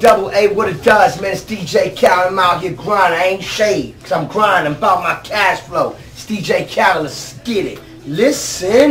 double A, what it does, man. It's DJ Khaled. I'm out here grinding. I ain't shade, cause I'm grinding about my cash flow. It's DJ Khaled. Let's get it. Listen.